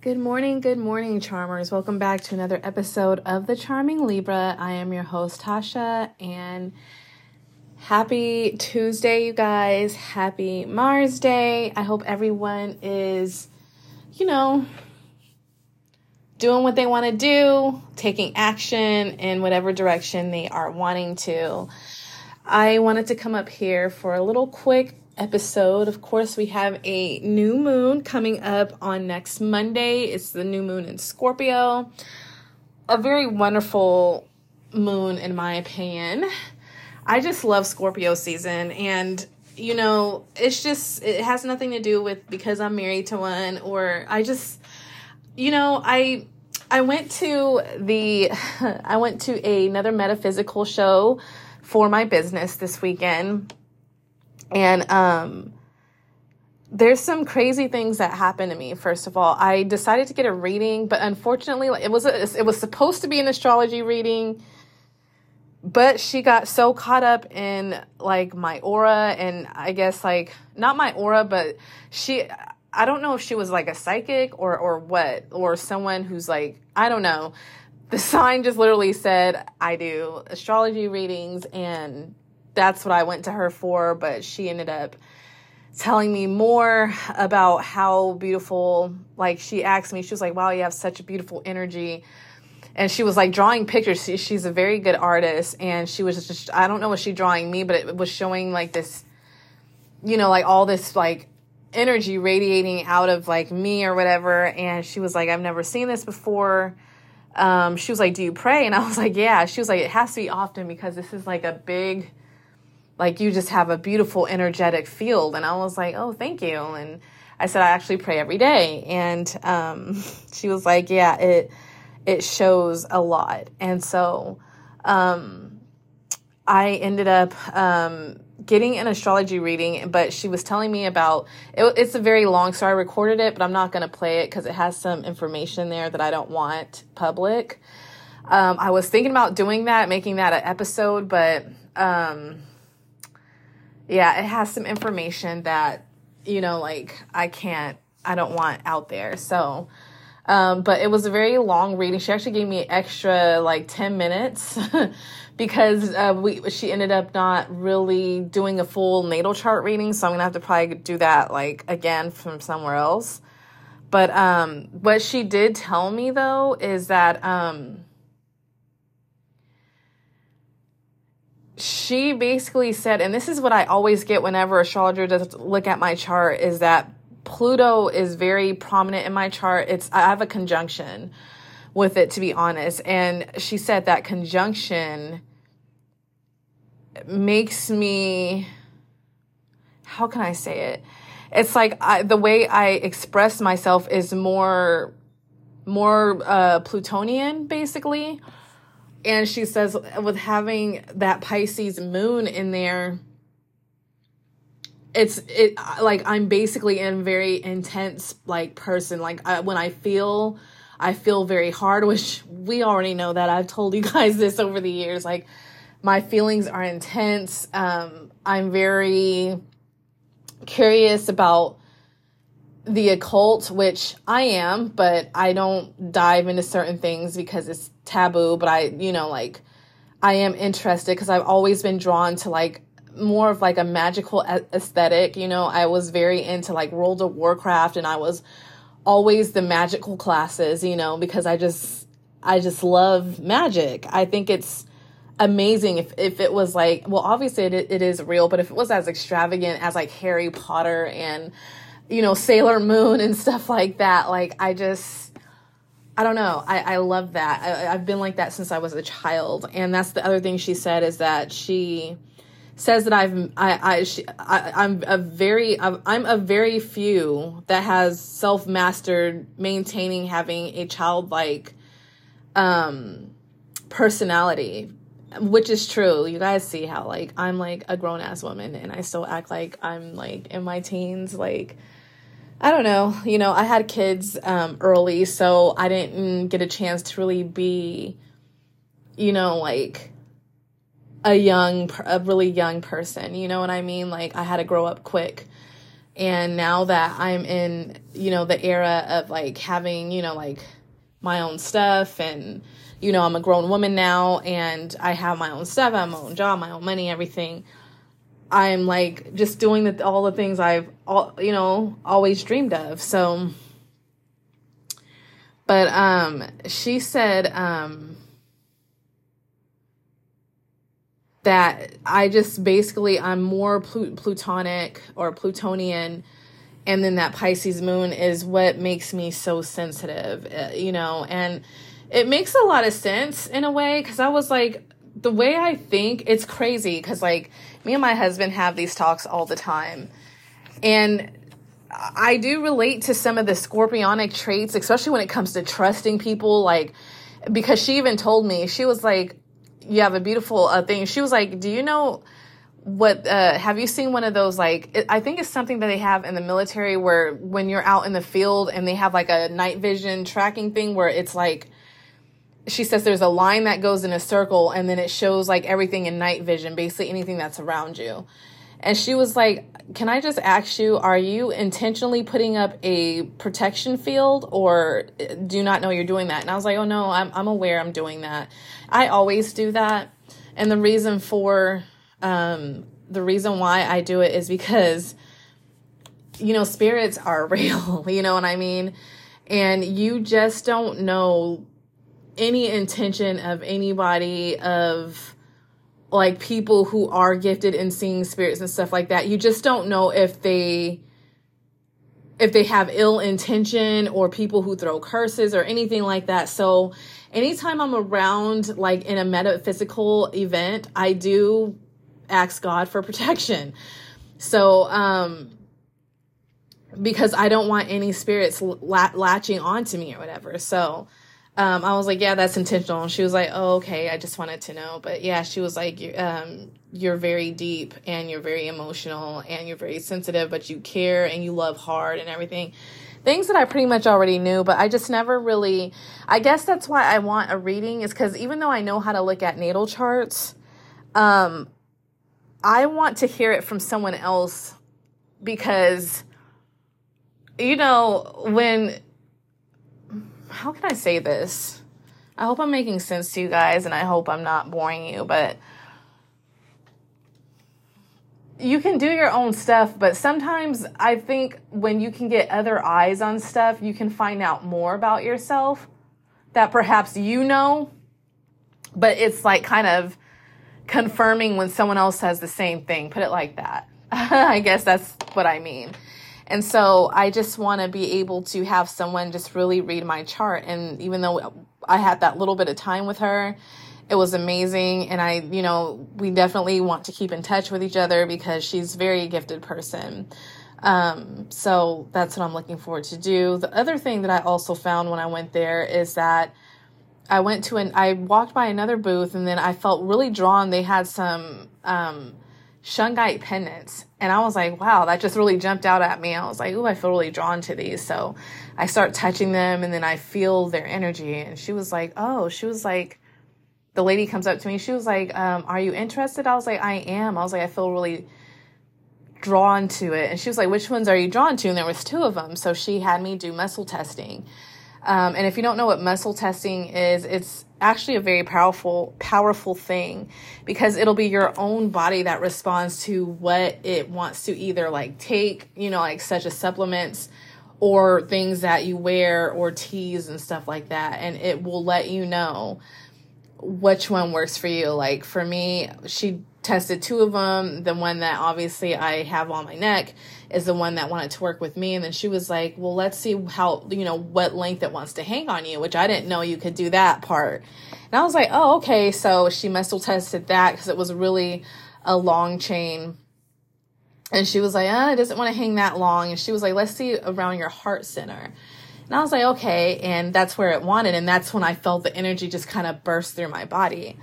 Good morning, good morning, charmers. Welcome back to another episode of The Charming Libra. I am your host, Tasha, and happy Tuesday, you guys. Happy Mars Day. I hope everyone is, you know, doing what they want to do, taking action in whatever direction they are wanting to. I wanted to come up here for a little quick episode. Of course, we have a new moon coming up on next Monday. It's the new moon in Scorpio. A very wonderful moon, in my opinion. I just love Scorpio season, and you know, it's just, it has nothing to do with because I'm married to one, or I just, you know, I. I went to the I went to another metaphysical show for my business this weekend and um, there's some crazy things that happened to me. First of all, I decided to get a reading, but unfortunately, it was a, it was supposed to be an astrology reading, but she got so caught up in like my aura and I guess like not my aura, but she. I don't know if she was like a psychic or or what or someone who's like I don't know. The sign just literally said I do astrology readings and that's what I went to her for, but she ended up telling me more about how beautiful like she asked me she was like wow you have such a beautiful energy. And she was like drawing pictures. She, she's a very good artist and she was just i don't know what she drawing me but it was showing like this you know like all this like energy radiating out of like me or whatever. And she was like i've never seen this before. Um, she was like do you pray? And i was like yeah. She was like it has to be often because this is like a big like you just have a beautiful energetic field. And i was like oh thank you. And i said i actually pray every day. And um, she was like yeah it it shows a lot. And so um, i ended up um, getting an astrology reading but she was telling me about it, it's a very long so i recorded it but i'm not going to play it because it has some information there that i don't want public. Um, i was thinking about doing that making that an episode but um, yeah, it has some information that, you know, like I can't, I don't want out there. So, um, but it was a very long reading. She actually gave me extra like 10 minutes because uh, we she ended up not really doing a full natal chart reading. So I'm going to have to probably do that like again from somewhere else. But um, what she did tell me though is that um, she basically said, and this is what I always get whenever astrologer does look at my chart, is that Pluto is very prominent in my chart. It's I have a conjunction with it to be honest. And she said that conjunction makes me how can I say it? It's like I, the way I express myself is more more uh plutonian basically and she says with having that Pisces moon in there it's it like I'm basically in very intense like person. Like I, when I feel I feel very hard which we already know that. I've told you guys this over the years. Like my feelings are intense. Um I'm very curious about the occult, which I am, but I don't dive into certain things because it's taboo. But I, you know, like I am interested because I've always been drawn to like more of like a magical aesthetic. You know, I was very into like World of Warcraft and I was always the magical classes, you know, because I just, I just love magic. I think it's amazing if, if it was like, well, obviously it, it is real, but if it was as extravagant as like Harry Potter and, you know, Sailor Moon and stuff like that. Like, I just, I don't know. I, I love that. I, I've been like that since I was a child. And that's the other thing she said is that she says that I've, I, I, she, I am a very, I'm a very few that has self mastered maintaining having a childlike, um, personality which is true. You guys see how like I'm like a grown ass woman and I still act like I'm like in my teens like I don't know. You know, I had kids um, early, so I didn't get a chance to really be, you know, like a young, a really young person. You know what I mean? Like I had to grow up quick, And now that I'm in, you know, the era of like having, you know, like my own stuff and, you know, I'm a grown woman now and I have my own stuff, I have my own job, my own money, everything. I'm like just doing the, all the things I've, all, you know, always dreamed of. So, but um, she said um, that I just basically I'm more plut- plutonic or plutonian, and then that Pisces moon is what makes me so sensitive, uh, you know, and it makes a lot of sense in a way because I was like the way I think it's crazy because like me and my husband have these talks all the time, and I do relate to some of the scorpionic traits, especially when it comes to trusting people. Like, because she even told me, she was like, You have a beautiful uh, thing. She was like, Do you know what? Uh, have you seen one of those? Like, it, I think it's something that they have in the military where when you're out in the field and they have like a night vision tracking thing where it's like, she says there's a line that goes in a circle and then it shows like everything in night vision, basically anything that's around you. And she was like, Can I just ask you, are you intentionally putting up a protection field or do you not know you're doing that? And I was like, Oh no, I'm, I'm aware I'm doing that. I always do that. And the reason for, um, the reason why I do it is because, you know, spirits are real, you know what I mean? And you just don't know any intention of anybody of, like people who are gifted in seeing spirits and stuff like that. You just don't know if they if they have ill intention or people who throw curses or anything like that. So anytime I'm around like in a metaphysical event, I do ask God for protection. So um because I don't want any spirits latching onto me or whatever. So um, I was like, yeah, that's intentional. And she was like, oh, okay. I just wanted to know. But yeah, she was like, um, you're very deep and you're very emotional and you're very sensitive, but you care and you love hard and everything. Things that I pretty much already knew, but I just never really, I guess that's why I want a reading is because even though I know how to look at natal charts, um, I want to hear it from someone else because, you know, when how can I say this? I hope I'm making sense to you guys and I hope I'm not boring you, but you can do your own stuff, but sometimes I think when you can get other eyes on stuff, you can find out more about yourself that perhaps you know, but it's like kind of confirming when someone else says the same thing. Put it like that. I guess that's what I mean. And so I just want to be able to have someone just really read my chart. And even though I had that little bit of time with her, it was amazing. And I, you know, we definitely want to keep in touch with each other because she's a very gifted person. Um, so that's what I'm looking forward to do. The other thing that I also found when I went there is that I went to an, I walked by another booth and then I felt really drawn. They had some, um, shungite pendants. And I was like, wow, that just really jumped out at me. I was like, ooh, I feel really drawn to these. So I start touching them and then I feel their energy. And she was like, oh, she was like, the lady comes up to me. She was like, um, are you interested? I was like, I am. I was like, I feel really drawn to it. And she was like, which ones are you drawn to? And there was two of them. So she had me do muscle testing. Um, and if you don't know what muscle testing is, it's actually a very powerful powerful thing because it'll be your own body that responds to what it wants to either like take you know like such as supplements or things that you wear or teas and stuff like that. And it will let you know which one works for you. Like for me she tested two of them the one that obviously i have on my neck is the one that wanted to work with me and then she was like well let's see how you know what length it wants to hang on you which i didn't know you could do that part. And i was like oh okay. So she muscle tested that because it was really a long chain. And she was like uh, it doesn't want to hang that long. And she was like let's see around your heart center. And i was like okay. And that's where it wanted and that's when i felt the energy just kind of burst through my body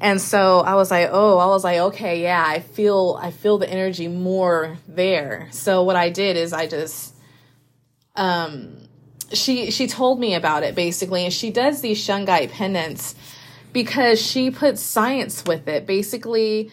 and so I was like, oh, I was like, okay, yeah, I feel I feel the energy more there. So what I did is I just um she she told me about it basically and she does these shungite pendants because she puts science with it. Basically,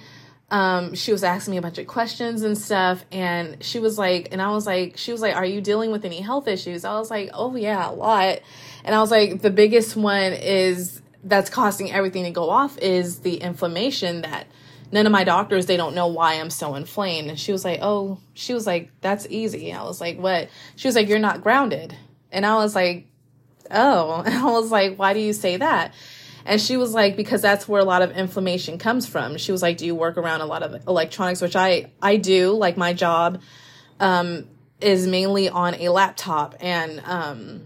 um, she was asking me a bunch of questions and stuff. And she was like, and I was like, she was like, Are you dealing with any health issues? I was like, Oh, yeah, a lot. And I was like, The biggest one is that's causing everything to go off is the inflammation that none of my doctors they don't know why i'm so inflamed. And she was like oh she was like that's easy. I was like what? She was like you're not grounded. And i was like oh and i was like why do you say that? And she was like because that's where a lot of inflammation comes from. She was like do you work around a lot of electronics? Which i i do. Like my job um is mainly on a laptop. And um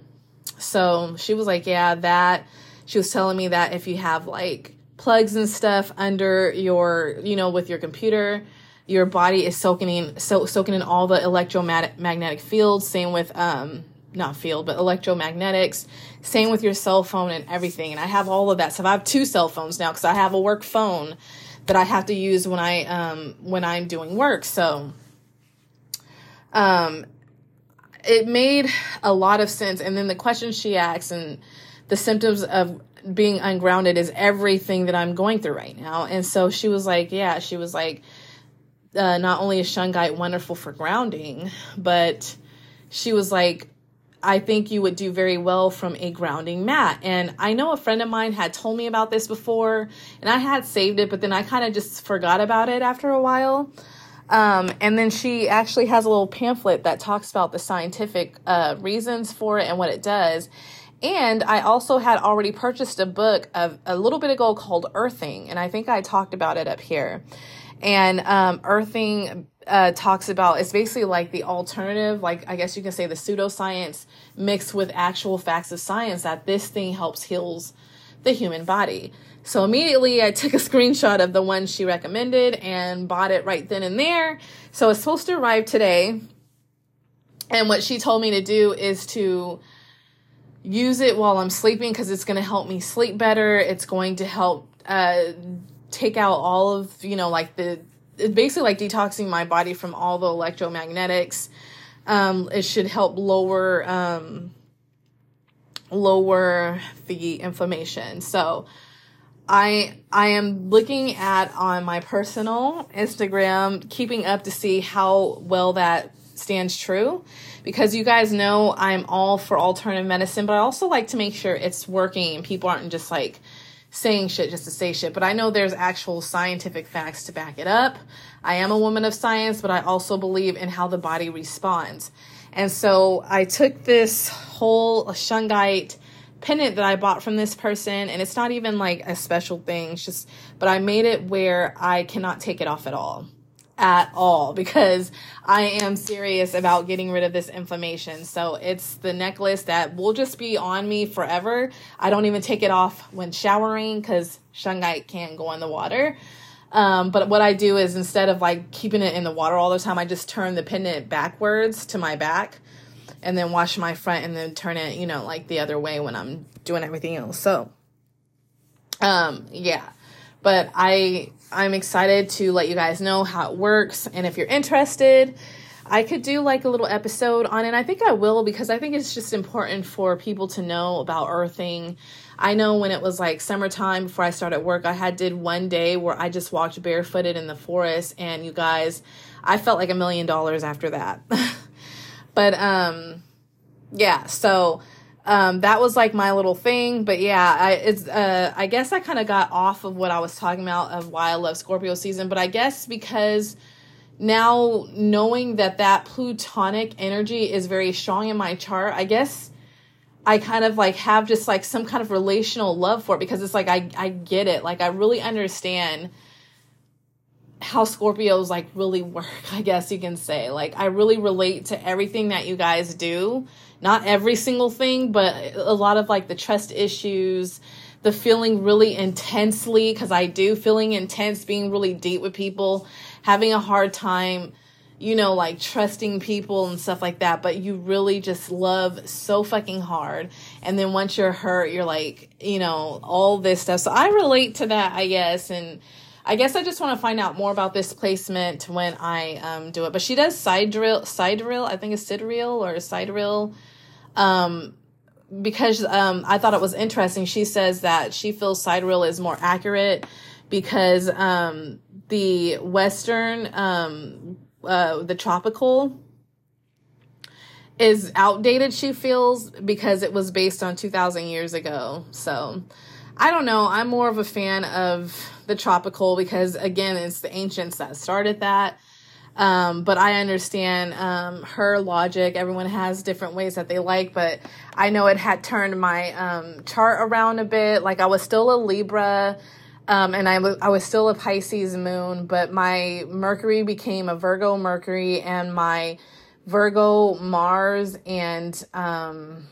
so she was like yeah that she was telling me that if you have like plugs and stuff under your, you know, with your computer, your body is soaking in so soaking in all the electromagnetic fields. Same with um not field, but electromagnetics. Same with your cell phone and everything. And I have all of that stuff. I have two cell phones now because I have a work phone that I have to use when I um when I'm doing work. So um it made a lot of sense. And then the questions she asked and the symptoms of being ungrounded is everything that I'm going through right now. And so she was like, yeah, she was like, uh, not only is shungite wonderful for grounding, but she was like, I think you would do very well from a grounding mat. And I know a friend of mine had told me about this before, and I had saved it, but then I kind of just forgot about it after a while. Um, and then she actually has a little pamphlet that talks about the scientific uh, reasons for it and what it does. And I also had already purchased a book of a little bit ago called Earthing, and I think I talked about it up here. And um, Earthing uh, talks about it's basically like the alternative, like I guess you can say the pseudoscience mixed with actual facts of science that this thing helps heals the human body. So immediately I took a screenshot of the one she recommended and bought it right then and there. So it's supposed to arrive today. And what she told me to do is to use it while I'm sleeping because it's going to help me sleep better. It's going to help uh, take out all of, you know, like the, basically like detoxing my body from all the electromagnetics. Um, it should help lower, um, lower the inflammation. So, I I am looking at on my personal Instagram, keeping up to see how well that stands true because you guys know I'm all for alternative medicine, but I also like to make sure it's working and people aren't just like saying shit just to say shit. But I know there's actual scientific facts to back it up. I am a woman of science, but I also believe in how the body responds. And so I took this whole shungite pendant that I bought from this person, and it's not even like a special thing, it's just, but I made it where I cannot take it off at all at all because I am serious about getting rid of this inflammation. So it's the necklace that will just be on me forever. I don't even take it off when showering because shungite can't go in the water. Um, but what I do is instead of like keeping it in the water all the time, I just turn the pendant backwards to my back and then wash my front and then turn it, you know, like the other way when I'm doing everything else. So, um, yeah but I I'm excited to let you guys know how it works and if you're interested I could do like a little episode on it. I think I will because I think it's just important for people to know about earthing. I know when it was like summertime before I started work, I had did one day where I just walked barefooted in the forest and you guys, I felt like a million dollars after that. but um yeah, so um, that was like my little thing. But yeah, I it's uh, I guess I kind of got off of what I was talking about of why I love Scorpio season. But I guess because now knowing that that plutonic energy is very strong in my chart, I guess. I kind of like have just like some kind of relational love for it because it's like I I get it. Like I really understand how Scorpios like really work, I guess you can say. Like I really relate to everything that you guys do not every single thing, but a lot of like the trust issues, the feeling really intensely, because I do feeling intense, being really deep with people, having a hard time, you know, like trusting people and stuff like that. But you really just love so fucking hard. And then once you're hurt, you're like, you know, all this stuff. So I relate to that, I guess. And, I guess I just want to find out more about this placement when I um, do it. But she does side drill, sidereal, sidereal. I think it's sid sidereal or sidereal um, because um, I thought it was interesting. She says that she feels sidereal is more accurate because um, the Western, um, uh, the tropical is outdated, she feels, because it was based on 2,000 years ago. So I don't know. I'm more of a fan of the tropical because, again, it's the ancients that started that. Um, but I understand um, her logic. Everyone has different ways that they like, but I know it had turned my um, chart around a bit. Like I was still a Libra, um, and I was I was still a Pisces moon, but my Mercury became a Virgo Mercury, and my Virgo Mars and um,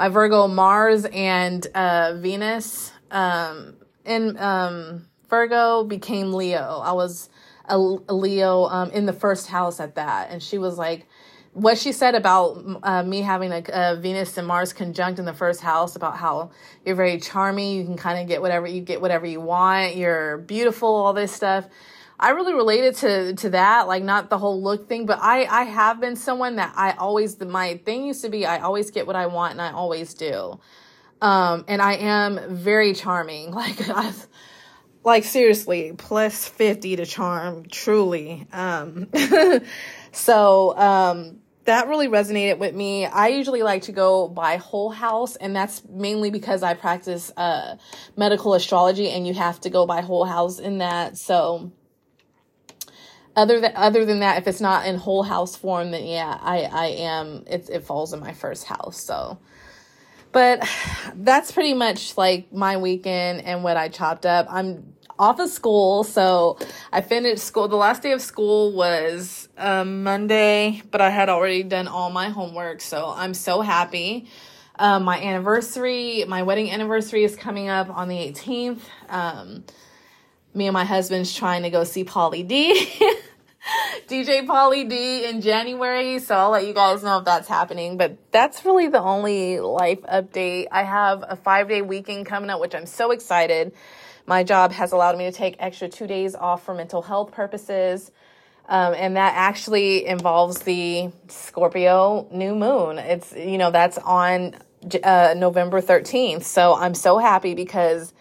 my Virgo Mars and uh, Venus um, in um, Virgo became Leo. I was a, a Leo um, in the first house at that. And she was like, what she said about uh, me having a, a, Venus and Mars conjunct in the first house about how you're very charming, you can kind of get whatever you get whatever you want, you're beautiful, all this stuff. I really related to to that, like not the whole look thing, but I I have been someone that I always my thing used to be I always get what I want and I always do. Um and I am very charming. Like I like seriously plus 50 to charm truly um so um that really resonated with me i usually like to go by whole house and that's mainly because i practice uh medical astrology and you have to go by whole house in that so other than other than that if it's not in whole house form then yeah i i am it, it falls in my first house so but that's pretty much like my weekend and what I chopped up. I'm off of school, so I finished school. The last day of school was um, Monday, but I had already done all my homework, so I'm so happy. Um, my anniversary, my wedding anniversary is coming up on the 18th. Um, me and my husband's trying to go see Pauly D. DJ Pauly D in January. So I'll let you guys know if that's happening. But that's really the only life update. I have a five day weekend coming up, which I'm so excited. My job has allowed me to take extra two days off for mental health purposes. Um, and that actually involves the Scorpio new moon. It's, you know, that's on uh, November 13th. So I'm so happy because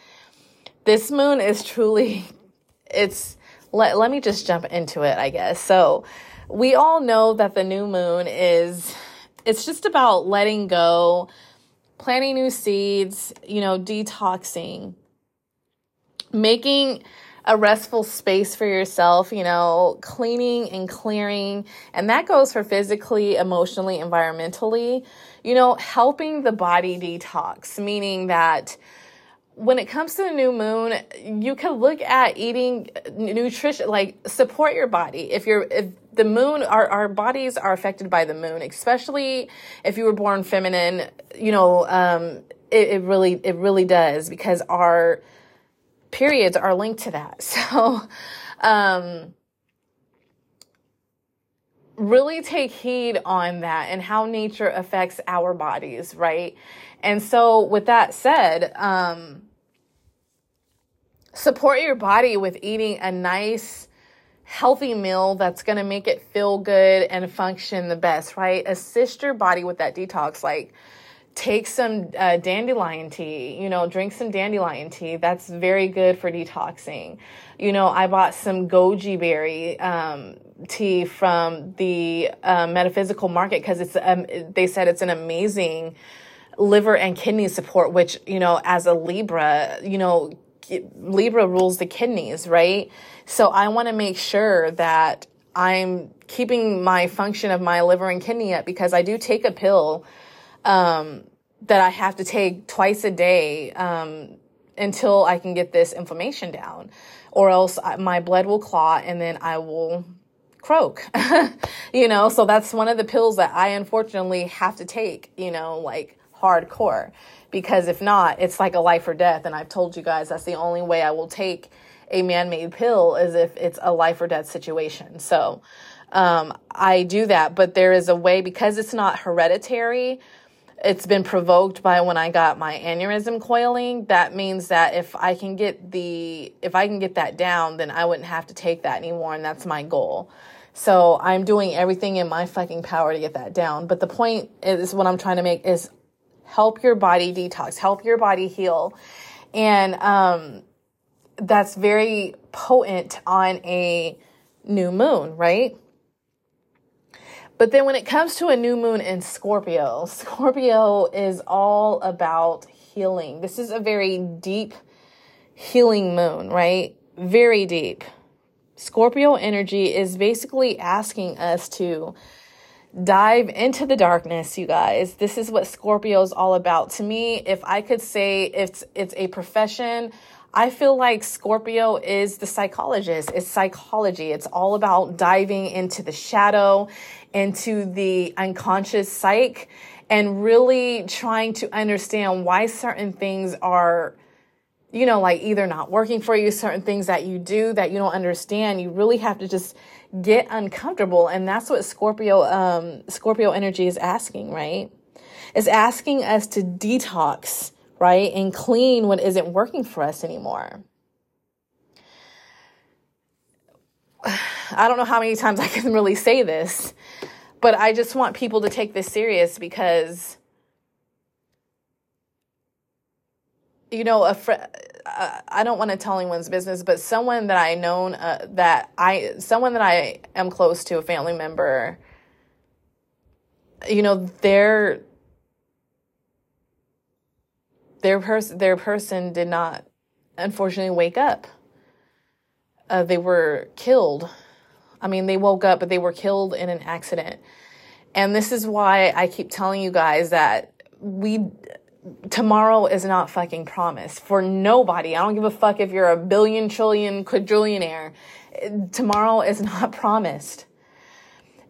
this moon is truly, it's, let, let me just jump into it, I guess. So we all know that the new moon is, it's just about letting go, planting new seeds, you know, detoxing, making a restful space for yourself, you know, cleaning and clearing. And that goes for physically, emotionally, environmentally, you know, helping the body detox, meaning that when it comes to the new moon, you can look at eating nutrition, like support your body. If you're, if the moon, our, our bodies are affected by the moon, especially if you were born feminine, you know, um, it, it really, it really does because our periods are linked to that. So, um, really take heed on that and how nature affects our bodies, right? And so with that said, um, support your body with eating a nice, healthy meal that's going to make it feel good and function the best, right? Assist your body with that detox. Like, take some uh, dandelion tea, you know, drink some dandelion tea. That's very good for detoxing. You know, I bought some goji berry um, tea from the uh, metaphysical market because it's, um, they said it's an amazing liver and kidney support, which, you know, as a Libra, you know, Libra rules the kidneys, right? So I want to make sure that I'm keeping my function of my liver and kidney up because I do take a pill um, that I have to take twice a day um, until I can get this inflammation down, or else my blood will clot and then I will croak. you know, so that's one of the pills that I unfortunately have to take. You know, like hardcore because if not, it's like a life or death. And I've told you guys that's the only way I will take a man made pill is if it's a life or death situation. So um, I do that, but there is a way because it's not hereditary. It's been provoked by when I got my aneurysm coiling. That means that if I can get the if I can get that down, then I wouldn't have to take that anymore, and that's my goal. So I'm doing everything in my fucking power to get that down. But the point is what I'm trying to make is help your body detox, help your body heal. And um, that's very potent on a new moon, right? But then when it comes to a new moon in Scorpio, Scorpio is all about healing. This is a very deep healing moon, right? Very deep. Scorpio energy is basically asking us to dive into the darkness, you guys. This is what Scorpio is all about. To me, if I could say it's it's a profession, I feel like Scorpio is the psychologist. It's psychology. It's all about diving into the shadow, into the unconscious psyche, and really trying to understand why certain things are you know, like either not working for you, certain things that you do that you don't understand. You really have to just get uncomfortable. And that's what Scorpio, um, Scorpio energy is asking, right? Is asking us to detox, right? And clean what isn't working for us anymore. I don't know how many times I can really say this, but I just want people to take this serious because you know, a fr- uh, I don't want to tell anyone's business, but someone that I known uh, that I someone that I am close to, a family member, you know, their their person their person did not unfortunately wake up. Uh, they were killed. I mean, they woke up, but they were killed in an accident. And this is why I keep telling you guys that we tomorrow is not fucking promised for nobody. I don't give a fuck if you're a billion, trillion, quadrillionaire. Tomorrow is not promised.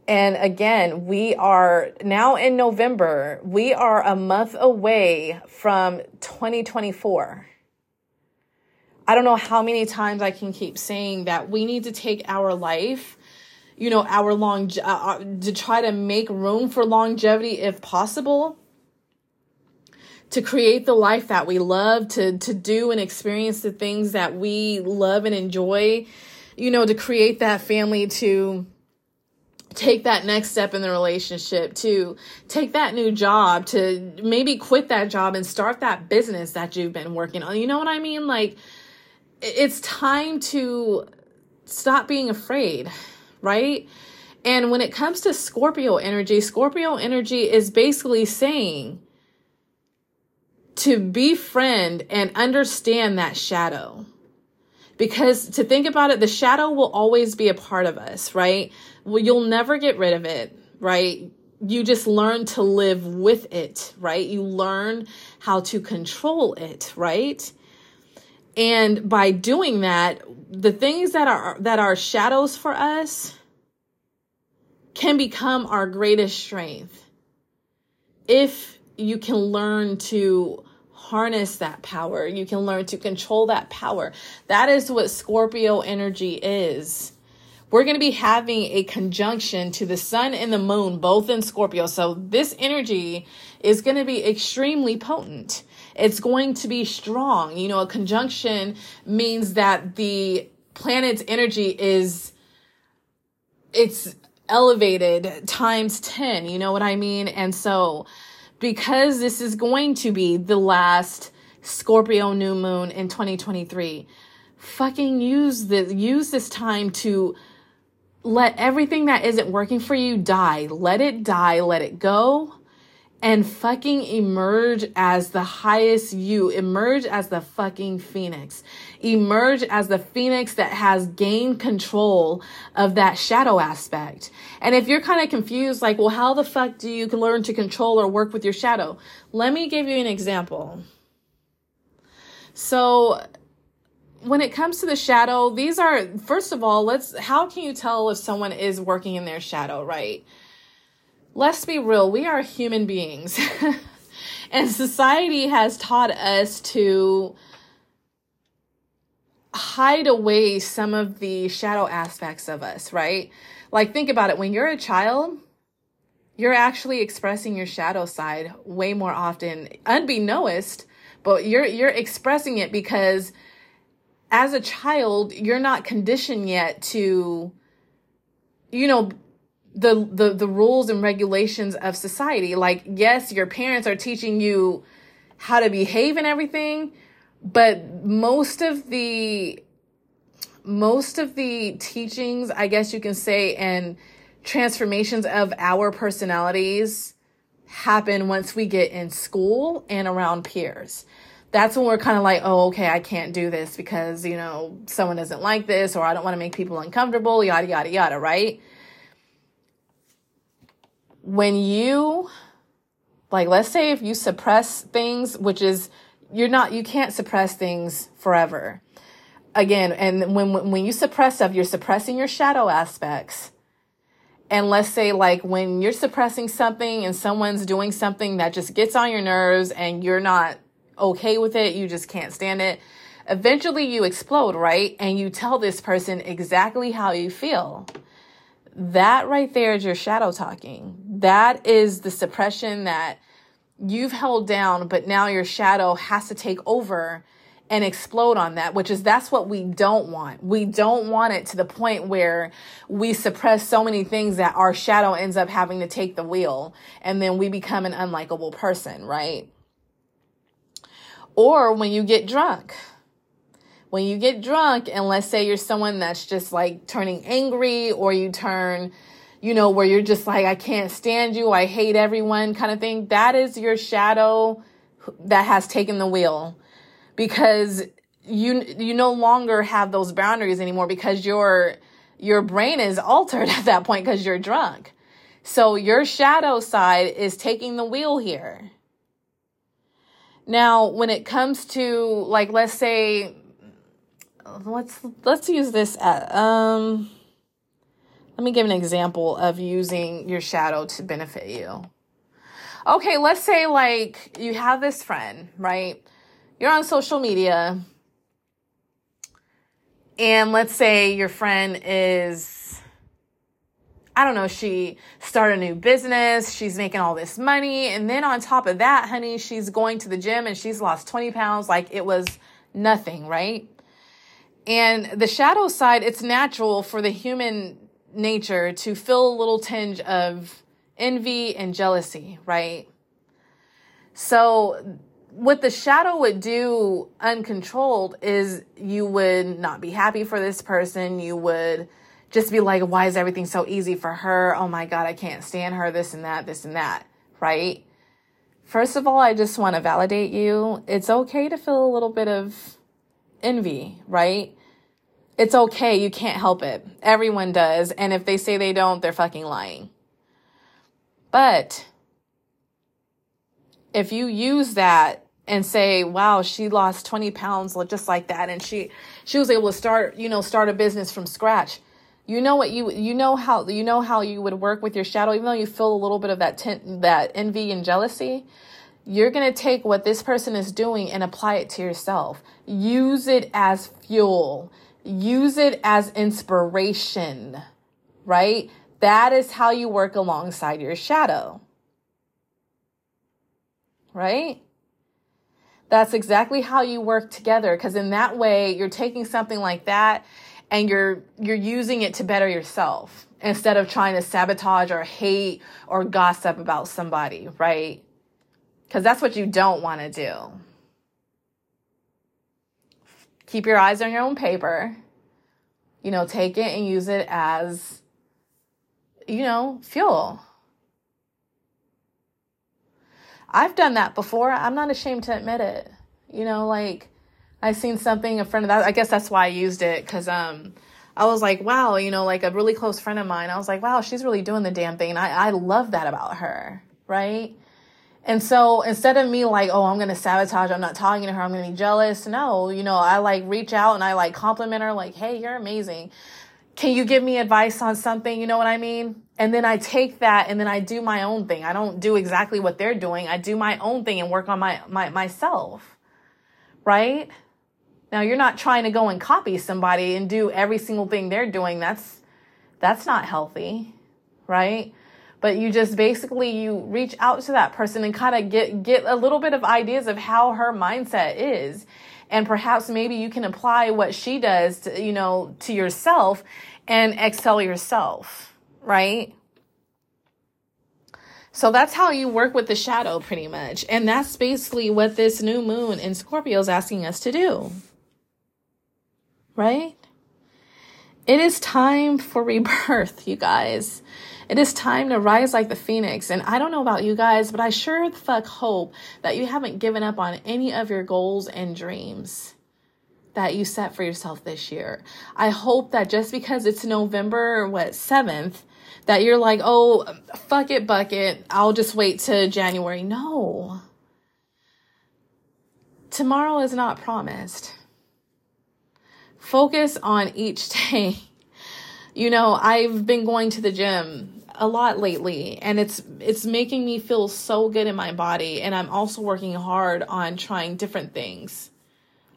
And again, we are now in November. We are a month away from 2024. I don't know how many times I can keep saying that we need to take our life, you know, our long, uh, uh, to try to make room for longevity if possible to create the life that we love, to, to do and experience the things that we love and enjoy, you know, to create that family, to take that next step in the relationship, to take that new job, to maybe quit that job and start that business that you've been working on. You know what I mean? Like, it's time to stop being afraid, right? And when it comes to Scorpio energy, Scorpio energy is basically saying, to befriend and understand that shadow. Because to think about it, the shadow will always be a part of us, right? Well, you'll never get rid of it, right? You just learn to live with it, right? You learn how to control it, right? And by doing that, the things that are that are shadows for us can become our greatest strength if you can learn to harness that power. You can learn to control that power. That is what Scorpio energy is. We're going to be having a conjunction to the sun and the moon, both in Scorpio. So this energy is going to be extremely potent. It's going to be strong. You know, a conjunction means that the planet's energy is, it's elevated times 10. You know what I mean? And so, because this is going to be the last Scorpio new moon in 2023, fucking use this use this time to let everything that isn't working for you die. Let it die, let it go and fucking emerge as the highest you. Emerge as the fucking phoenix. Emerge as the phoenix that has gained control of that shadow aspect. And if you're kind of confused, like, well, how the fuck do you learn to control or work with your shadow? Let me give you an example. So, when it comes to the shadow, these are, first of all, let's, how can you tell if someone is working in their shadow, right? let's be real, we are human beings. and society has taught us to hide away some of the shadow aspects of us, right? Like, think about it. When you're a child, you're actually expressing your shadow side way more often, unbeknownst, but you're you're expressing it because as a child, you're not conditioned yet to, you know, the, the the rules and regulations of society like yes your parents are teaching you how to behave and everything but most of the most of the teachings, I guess you can say, and transformations of our personalities happen once we get in school and around peers. That's when we're kind of like, oh, okay, I can't do this because, you know, someone doesn't like this or I don't want to make people uncomfortable, yada, yada, yada, right? When you, like, let's say if you suppress things, which is, you're not, you can't suppress things forever. Again, and when, when you suppress stuff, you're suppressing your shadow aspects and let's say like when you're suppressing something and someone's doing something that just gets on your nerves and you're not okay with it, you just can't stand it. Eventually you explode, right? And you tell this person exactly how you feel. That right there is your shadow talking. That is the suppression that you've held down, but now your shadow has to take over and explode on that, which is that's what we don't want. We don't want it to the point where we suppress so many things that our shadow ends up having to take the wheel and then we become an unlikable person, right? Or when you get drunk. When you get drunk, and let's say you're someone that's just like turning angry or you turn, you know, where you're just like, I can't stand you, I hate everyone kind of thing, that is your shadow that has taken the wheel because you you no longer have those boundaries anymore because your your brain is altered at that point because you're drunk. So your shadow side is taking the wheel here. Now, when it comes to like let's say let's let's use this at, um let me give an example of using your shadow to benefit you. Okay, let's say like you have this friend, right? you're on social media and let's say your friend is I don't know, she started a new business, she's making all this money, and then on top of that, honey, she's going to the gym and she's lost 20 pounds like it was nothing, right? And the shadow side, it's natural for the human nature to feel a little tinge of envy and jealousy, right? So what the shadow would do uncontrolled is you would not be happy for this person. You would just be like, why is everything so easy for her? Oh my God, I can't stand her, this and that, this and that, right? First of all, I just want to validate you. It's okay to feel a little bit of envy, right? It's okay. You can't help it. Everyone does. And if they say they don't, they're fucking lying. But if you use that and say, wow, she lost 20 pounds just like that. And she, she was able to start, you know, start a business from scratch. You know what you, you know how, you know how you would work with your shadow, even though you feel a little bit of that, ten, that envy and jealousy. You're going to take what this person is doing and apply it to yourself. Use it as fuel. Use it as inspiration, right? That is how you work alongside your shadow right? That's exactly how you work together because in that way you're taking something like that and you're you're using it to better yourself instead of trying to sabotage or hate or gossip about somebody, right? Cuz that's what you don't want to do. Keep your eyes on your own paper. You know, take it and use it as you know, fuel. I've done that before. I'm not ashamed to admit it. You know, like I seen something, a friend of that, I guess that's why I used it. Cause, um, I was like, wow, you know, like a really close friend of mine. I was like, wow, she's really doing the damn thing. I, I love that about her. Right. And so instead of me like, oh, I'm going to sabotage, I'm not talking to her, I'm going to be jealous. No, you know, I like reach out and I like compliment her like, hey, you're amazing can you give me advice on something? You know what I mean? And then I take that and then I do my own thing. I don't do exactly what they're doing. I do my own thing and work on my, my myself. Right? Now you're not trying to go and copy somebody and do every single thing they're doing. That's that's not healthy, right? But you just basically you reach out to that person and kind of get get a little bit of ideas of how her mindset is and perhaps maybe you can apply what she does to, you know to yourself and excel yourself, right? So that's how you work with the shadow pretty much. And that's basically what this new moon in Scorpio is asking us to do. Right? It is time for rebirth, you guys. It is time to rise like the phoenix. And I don't know about you guys, but I sure the fuck hope that you haven't given up on any of your goals and dreams that you set for yourself this year. I hope that just because it's November, what, 7th, that you're like, oh, fuck it, bucket. I'll just wait to January. No. Tomorrow is not promised. Focus on each day. You know, I've been going to the gym a lot lately and it's it's making me feel so good in my body and I'm also working hard on trying different things.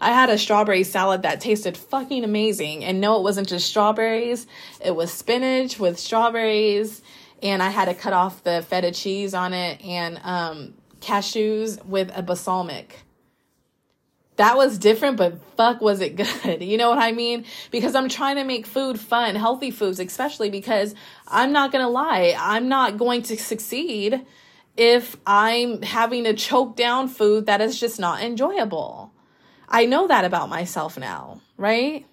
I had a strawberry salad that tasted fucking amazing. And no, it wasn't just strawberries, it was spinach with strawberries. And I had to cut off the feta cheese on it and um, cashews with a balsamic. That was different, but fuck, was it good? You know what I mean? Because I'm trying to make food fun, healthy foods, especially because I'm not gonna lie, I'm not going to succeed if I'm having to choke down food that is just not enjoyable. I know that about myself now, right?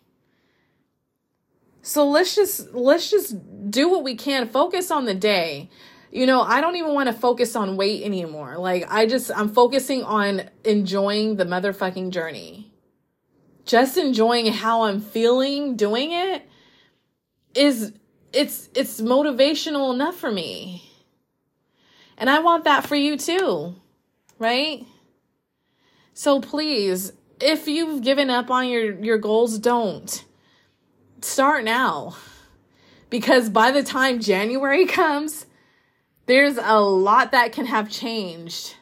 So let's just let's just do what we can. Focus on the day. You know, I don't even want to focus on weight anymore. Like I just I'm focusing on enjoying the motherfucking journey. Just enjoying how I'm feeling doing it is it's it's motivational enough for me. And I want that for you too. Right? So please if you've given up on your your goals, don't. Start now. Because by the time January comes, there's a lot that can have changed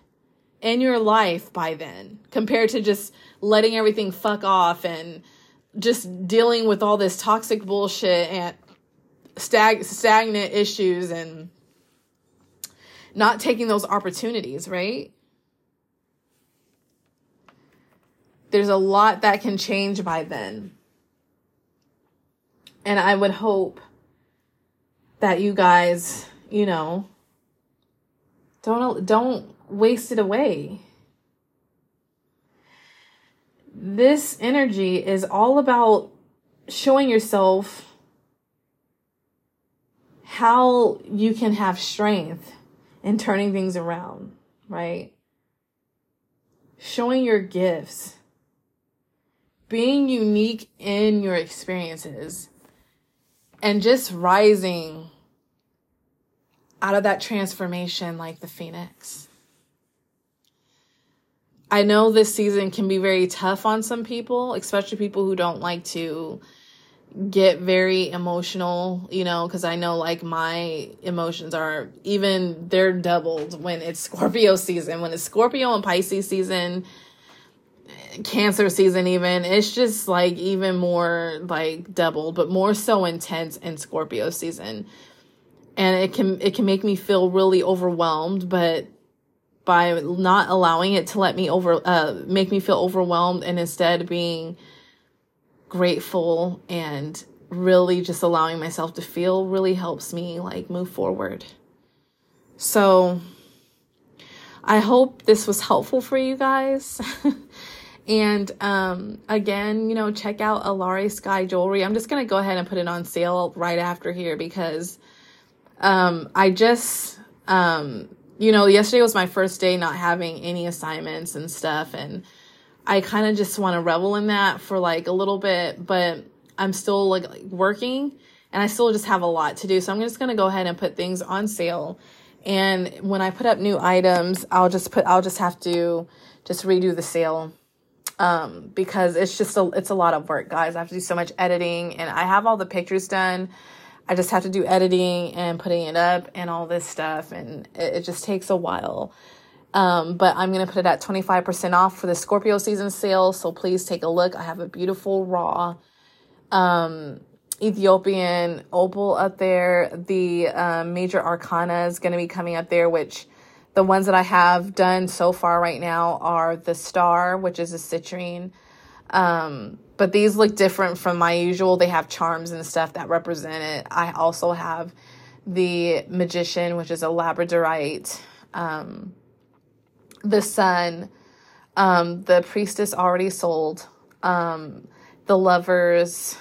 in your life by then compared to just letting everything fuck off and just dealing with all this toxic bullshit and stag- stagnant issues and not taking those opportunities, right? there's a lot that can change by then. And I would hope that you guys, you know, don't don't waste it away. This energy is all about showing yourself how you can have strength in turning things around, right? Showing your gifts being unique in your experiences and just rising out of that transformation like the phoenix. I know this season can be very tough on some people, especially people who don't like to get very emotional, you know, because I know like my emotions are even they're doubled when it's Scorpio season. When it's Scorpio and Pisces season, cancer season even it's just like even more like doubled but more so intense in scorpio season and it can it can make me feel really overwhelmed but by not allowing it to let me over uh make me feel overwhelmed and instead being grateful and really just allowing myself to feel really helps me like move forward so I hope this was helpful for you guys. And um, again, you know, check out Alari Sky Jewelry. I'm just going to go ahead and put it on sale right after here because um, I just, um, you know, yesterday was my first day not having any assignments and stuff. And I kind of just want to revel in that for like a little bit, but I'm still like, working and I still just have a lot to do. So I'm just going to go ahead and put things on sale. And when I put up new items, I'll just put, I'll just have to just redo the sale um, because it's just a it's a lot of work, guys. I have to do so much editing, and I have all the pictures done. I just have to do editing and putting it up and all this stuff, and it, it just takes a while. Um, but I'm gonna put it at 25% off for the Scorpio season sale, so please take a look. I have a beautiful raw um, Ethiopian opal up there. The um, major arcana is gonna be coming up there, which the ones that I have done so far right now are the Star, which is a citrine. Um, but these look different from my usual. They have charms and stuff that represent it. I also have the Magician, which is a Labradorite. Um, the Sun, um, the Priestess already sold. Um, the Lovers,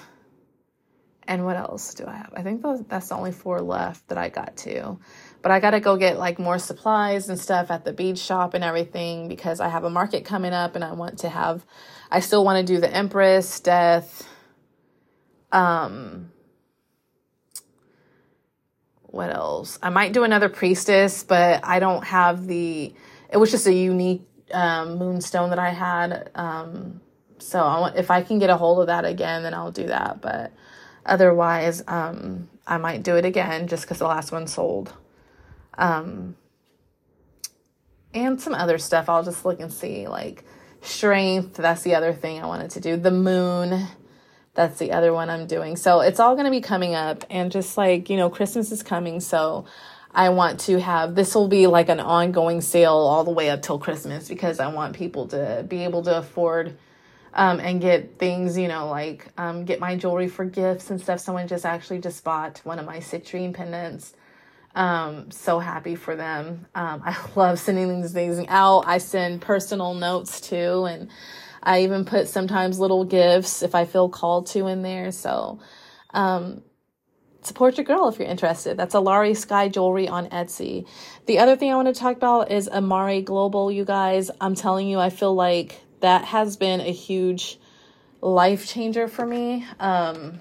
And what else do I have? I think those, that's the only four left that I got to. But I got to go get like more supplies and stuff at the bead shop and everything because I have a market coming up and I want to have, I still want to do the Empress, Death, um, what else? I might do another Priestess, but I don't have the, it was just a unique um, moonstone that I had. Um, so I want, if I can get a hold of that again, then I'll do that. But otherwise, um, I might do it again just because the last one sold. Um, and some other stuff. I'll just look and see, like strength. That's the other thing I wanted to do. The moon. That's the other one I'm doing. So it's all going to be coming up, and just like you know, Christmas is coming, so I want to have this will be like an ongoing sale all the way up till Christmas because I want people to be able to afford um, and get things, you know, like um, get my jewelry for gifts and stuff. Someone just actually just bought one of my citrine pendants. Um, so happy for them. Um, I love sending these things out. I send personal notes too, and I even put sometimes little gifts if I feel called to in there. So, um, support your girl if you're interested. That's Alari Sky Jewelry on Etsy. The other thing I want to talk about is Amare Global, you guys. I'm telling you, I feel like that has been a huge life changer for me. Um,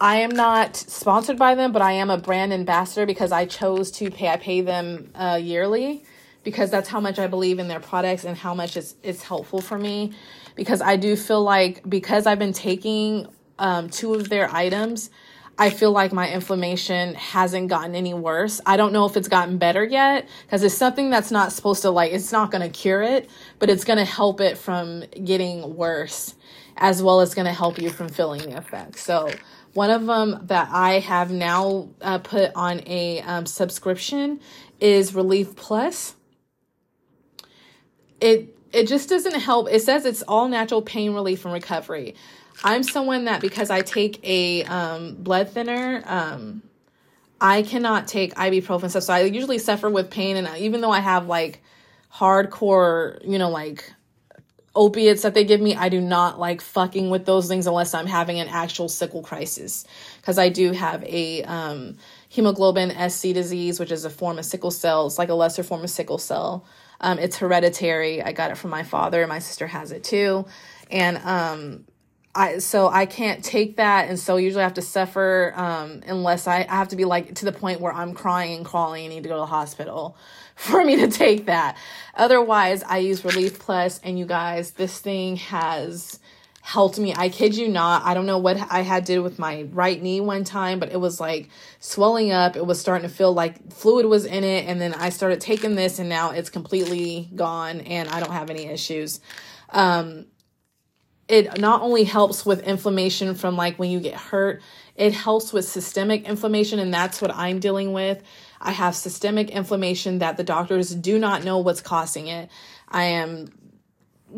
I am not sponsored by them, but I am a brand ambassador because I chose to pay. I pay them uh, yearly because that's how much I believe in their products and how much it's it's helpful for me. Because I do feel like because I've been taking um, two of their items, I feel like my inflammation hasn't gotten any worse. I don't know if it's gotten better yet because it's something that's not supposed to like, it's not going to cure it, but it's going to help it from getting worse as well as going to help you from feeling the effects. So, one of them that I have now uh, put on a um, subscription is Relief Plus. It it just doesn't help. It says it's all natural pain relief and recovery. I'm someone that because I take a um, blood thinner, um, I cannot take ibuprofen stuff. So I usually suffer with pain, and even though I have like hardcore, you know, like opiates that they give me, I do not like fucking with those things unless I'm having an actual sickle crisis. Because I do have a um, hemoglobin SC disease, which is a form of sickle cell. It's like a lesser form of sickle cell. Um, it's hereditary. I got it from my father. My sister has it too. And um, I so I can't take that, and so usually I have to suffer um, unless I, I have to be like to the point where I'm crying and crawling and need to go to the hospital for me to take that. Otherwise, I use Relief Plus, and you guys, this thing has helped me. I kid you not. I don't know what I had did with my right knee one time, but it was like swelling up. It was starting to feel like fluid was in it, and then I started taking this, and now it's completely gone, and I don't have any issues. Um, it not only helps with inflammation from like when you get hurt, it helps with systemic inflammation, and that's what I'm dealing with. I have systemic inflammation that the doctors do not know what's causing it. I am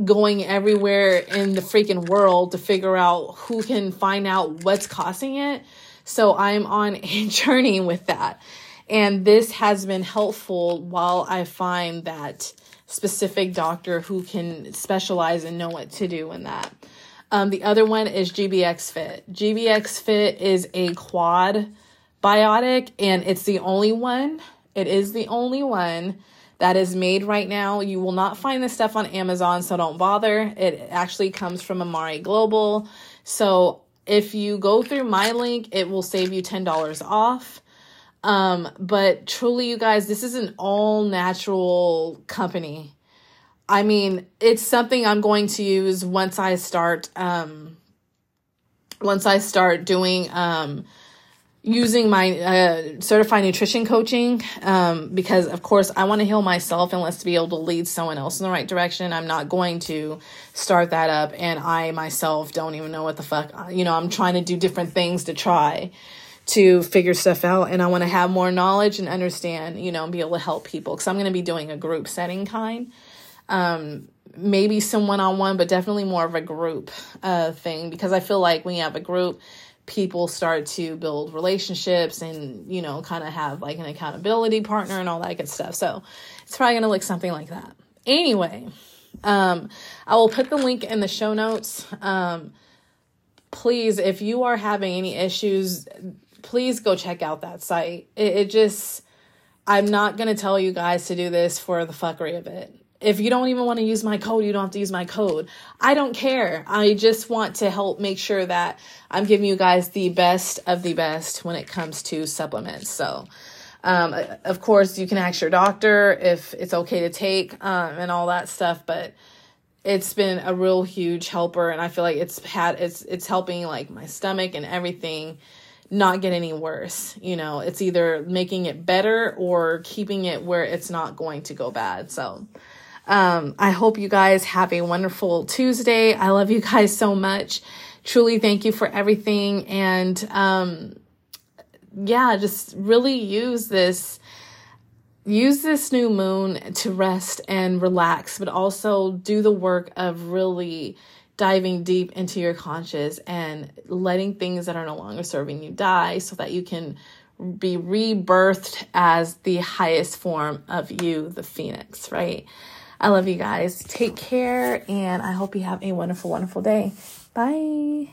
going everywhere in the freaking world to figure out who can find out what's causing it. So I'm on a journey with that. And this has been helpful while I find that specific doctor who can specialize and know what to do in that. Um, the other one is GBX Fit. GBX Fit is a quad biotic, and it's the only one. It is the only one that is made right now. You will not find this stuff on Amazon, so don't bother. It actually comes from Amare Global. So if you go through my link, it will save you $10 off. Um, but truly, you guys, this is an all natural company. I mean, it's something I'm going to use once I start, um, once I start doing, um, using my uh, certified nutrition coaching um, because of course i want to heal myself and let's be able to lead someone else in the right direction i'm not going to start that up and i myself don't even know what the fuck you know i'm trying to do different things to try to figure stuff out and I want to have more knowledge and understand, you know, and be able to help people because I'm going to be doing a group setting kind. Um, maybe some one on one, but definitely more of a group uh, thing because I feel like when you have a group, people start to build relationships and, you know, kind of have like an accountability partner and all that good stuff. So it's probably going to look something like that. Anyway, um, I will put the link in the show notes. Um, please, if you are having any issues, please go check out that site. It, it just, I'm not going to tell you guys to do this for the fuckery of it. If you don't even want to use my code, you don't have to use my code. I don't care. I just want to help make sure that I'm giving you guys the best of the best when it comes to supplements. So, um, of course, you can ask your doctor if it's okay to take um, and all that stuff, but it's been a real huge helper, and I feel like it's had it's it's helping like my stomach and everything not get any worse. You know, it's either making it better or keeping it where it's not going to go bad. So, um, I hope you guys have a wonderful Tuesday. I love you guys so much. Truly, thank you for everything. And, um, yeah, just really use this, use this new moon to rest and relax, but also do the work of really diving deep into your conscious and letting things that are no longer serving you die so that you can be rebirthed as the highest form of you, the phoenix, right? I love you guys. Take care, and I hope you have a wonderful, wonderful day. Bye.